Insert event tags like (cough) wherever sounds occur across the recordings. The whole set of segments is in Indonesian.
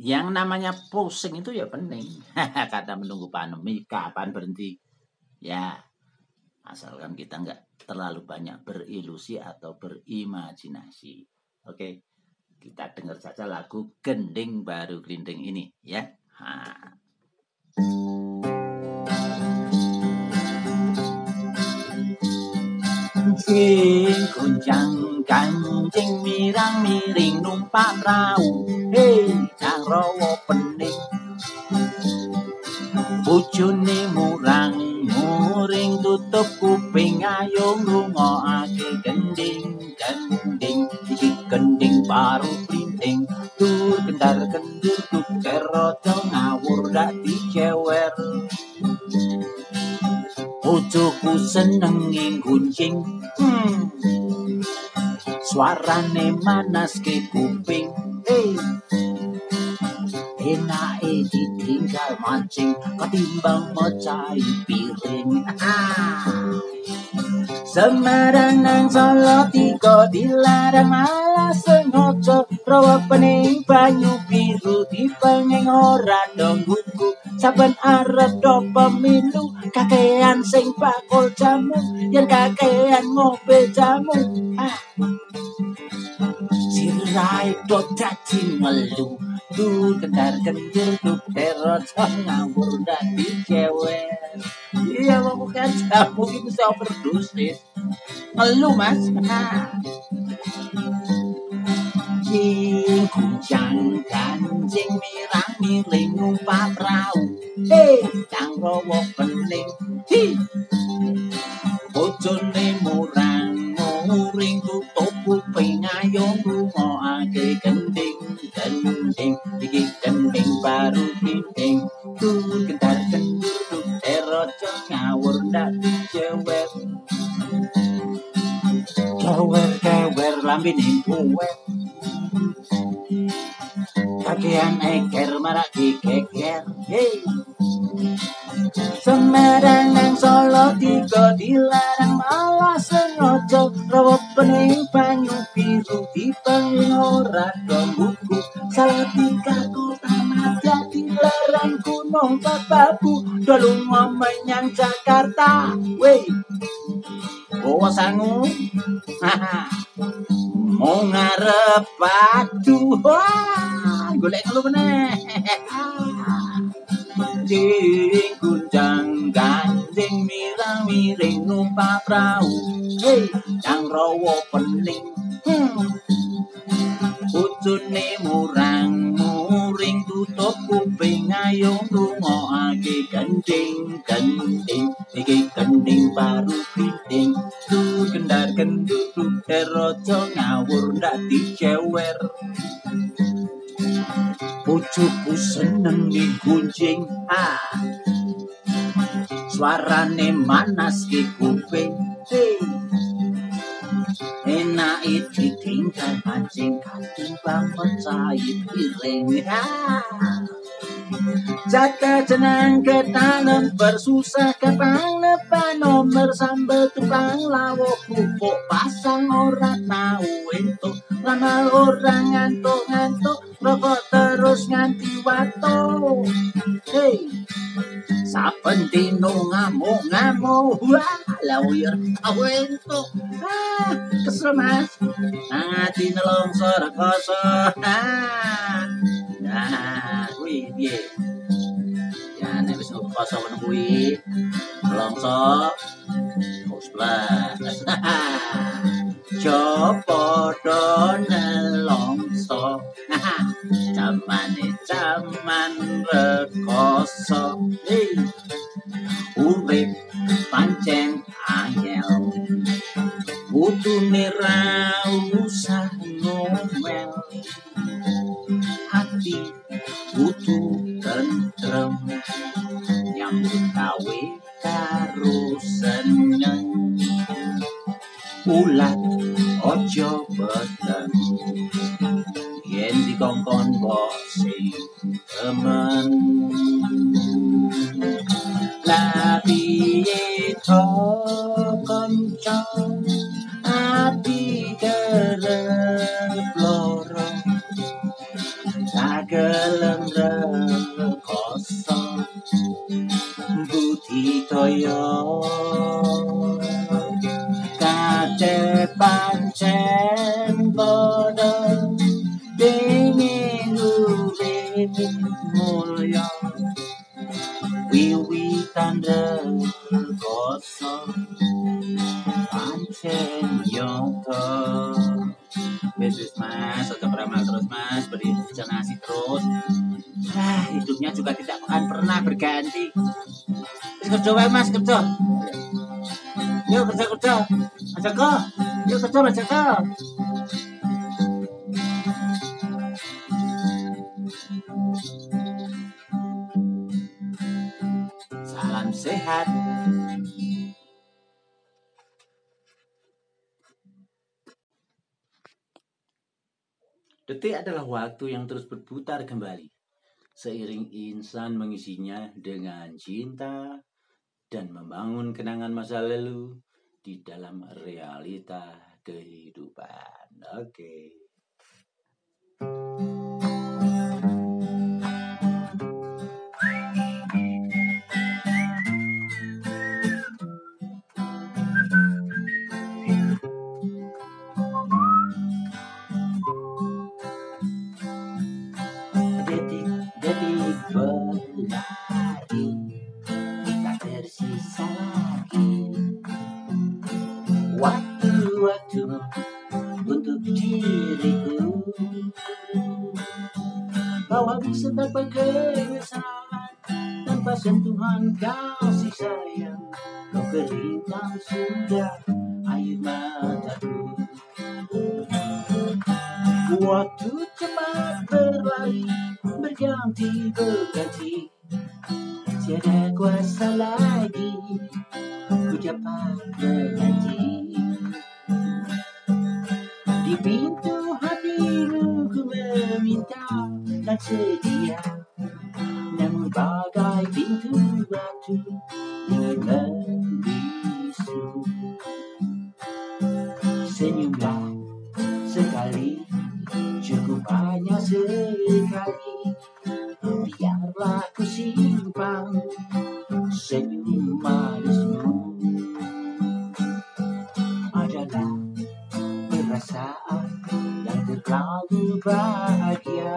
Yang namanya pusing itu ya penting. (laughs) Kata menunggu pandemi, kapan berhenti? Ya, asalkan kita nggak terlalu banyak berilusi atau berimajinasi. Oke, kita dengar saja lagu Gending Baru Gelinding ini ya. Ha. Kuncang kancing mirang miring numpak perahu Hei nang rawa pening Bojone murang muring tutup kuping ayo ngrungokake gending gending iki gending baru printing tur kendar kendur tuker rojo ngawur dak dicewer Bojoku seneng guncing hmm. Suarane manas ke kuping hey. Enake ditinggal mancing Ketimbang mecahi piring. Semarang nang Solo tiga dilarang malah sengaja. Rawa pening banyu biru dipenging ora dong buku Saben arep do pemilu kakean sing bakul jamu Yen kakean ngobe jamu. Ah. Sirai do dadi melu Duh kendar kendur duh terot ngawur dadi cewek Iya mau kan jamu itu bisa overdosis Ngeluh mas. Ah. Jing kuncang kancing mirang miring numpak perahu. Hei kang rawa pening. Hi dijewer kewer kewer lambene kuwer. Kakean eker marak dikeker hey Semarang nang Solo tiga dilarang malah sengaja rawa pening banyu biru dipenging ora dong buku salah tiga kota dilarang gunung bababu dolu menyang Jakarta. Wey bawa sangu. Mau ngarep wah golek lu meneh. Jing gunjang ganjing mirang miring numpak perahu. Hei yang rawa pening ngrungokake gending gending iki gending baru gending tu kendar kendur rojo ngawur ndak dicewer Bojoku seneng diguncing ah. Suarane manas ke kuping hey. Enak ditinggal mancing katimbang mecahi piring ah. Jaka jenang ketanem bersusah kepang nepa nomor sambel tukang lawo kupuk pasang ora tau entuk. Ramal orang ngantuk ngantuk rokok terus nganti wato hei saben dino ngamuk ngamuk wah lawir tau entuk. Ah kesel mas. Ngati nelongsor kosong. Ah nah kuwi piye kuwi nelongso wis blas Jopo do nelongso (laughs) Jamane jaman rekoso. Hey. Urip pancen angel. Butune ra sen nhanh. U lạc mulya wiwitan rekoso pancen nyata Yesus mas, ojo beramal terus mas, berincarnasi terus. Ah, hidupnya juga tidak akan pernah berganti. Terus kerja wae mas, kerja. Yuk kerja kerja. Mas Joko, yuk kerja Joko sehat Detik adalah waktu yang terus berputar kembali. Seiring insan mengisinya dengan cinta dan membangun kenangan masa lalu di dalam realita kehidupan. Oke. Detik-detik bisa tanpa sentuhan kasih sayang. Kau keringkan sudah air mataku Waktu cepat berlari Berganti berganti. Tiada kuasa lagi Ku dapat menanti Di pintu hatimu ku meminta Dan sedia Senyumlah sekali Cukup hanya sekali. Biarlah ku simpan Senyum manismu. Adalah perasaan Yang terlalu bahagia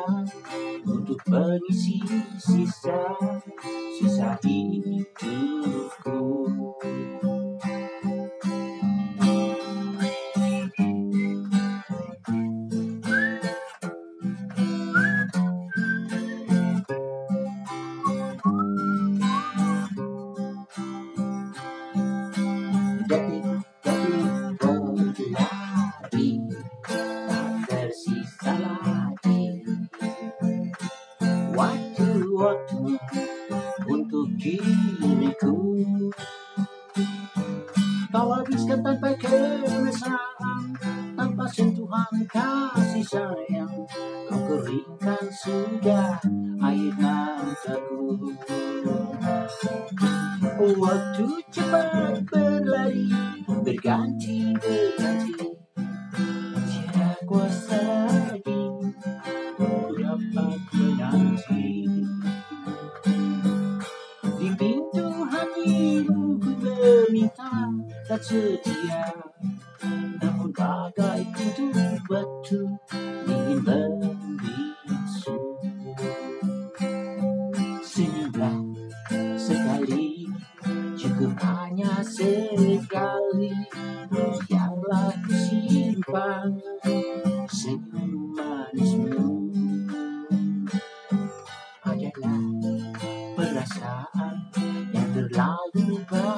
Untuk mengisi sisa Sisa hidupku Kau habiskan tanpa kemesraan Tanpa sentuhan kasih sayang Kau keringkan sudah air mataku Waktu cepat berlari Berganti berganti Ingin membisu Senyumlah sekali Cukup hanya sekali. Biarlah ku simpan Senyum manismu. Adalah perasaan Yang terlalu bahagia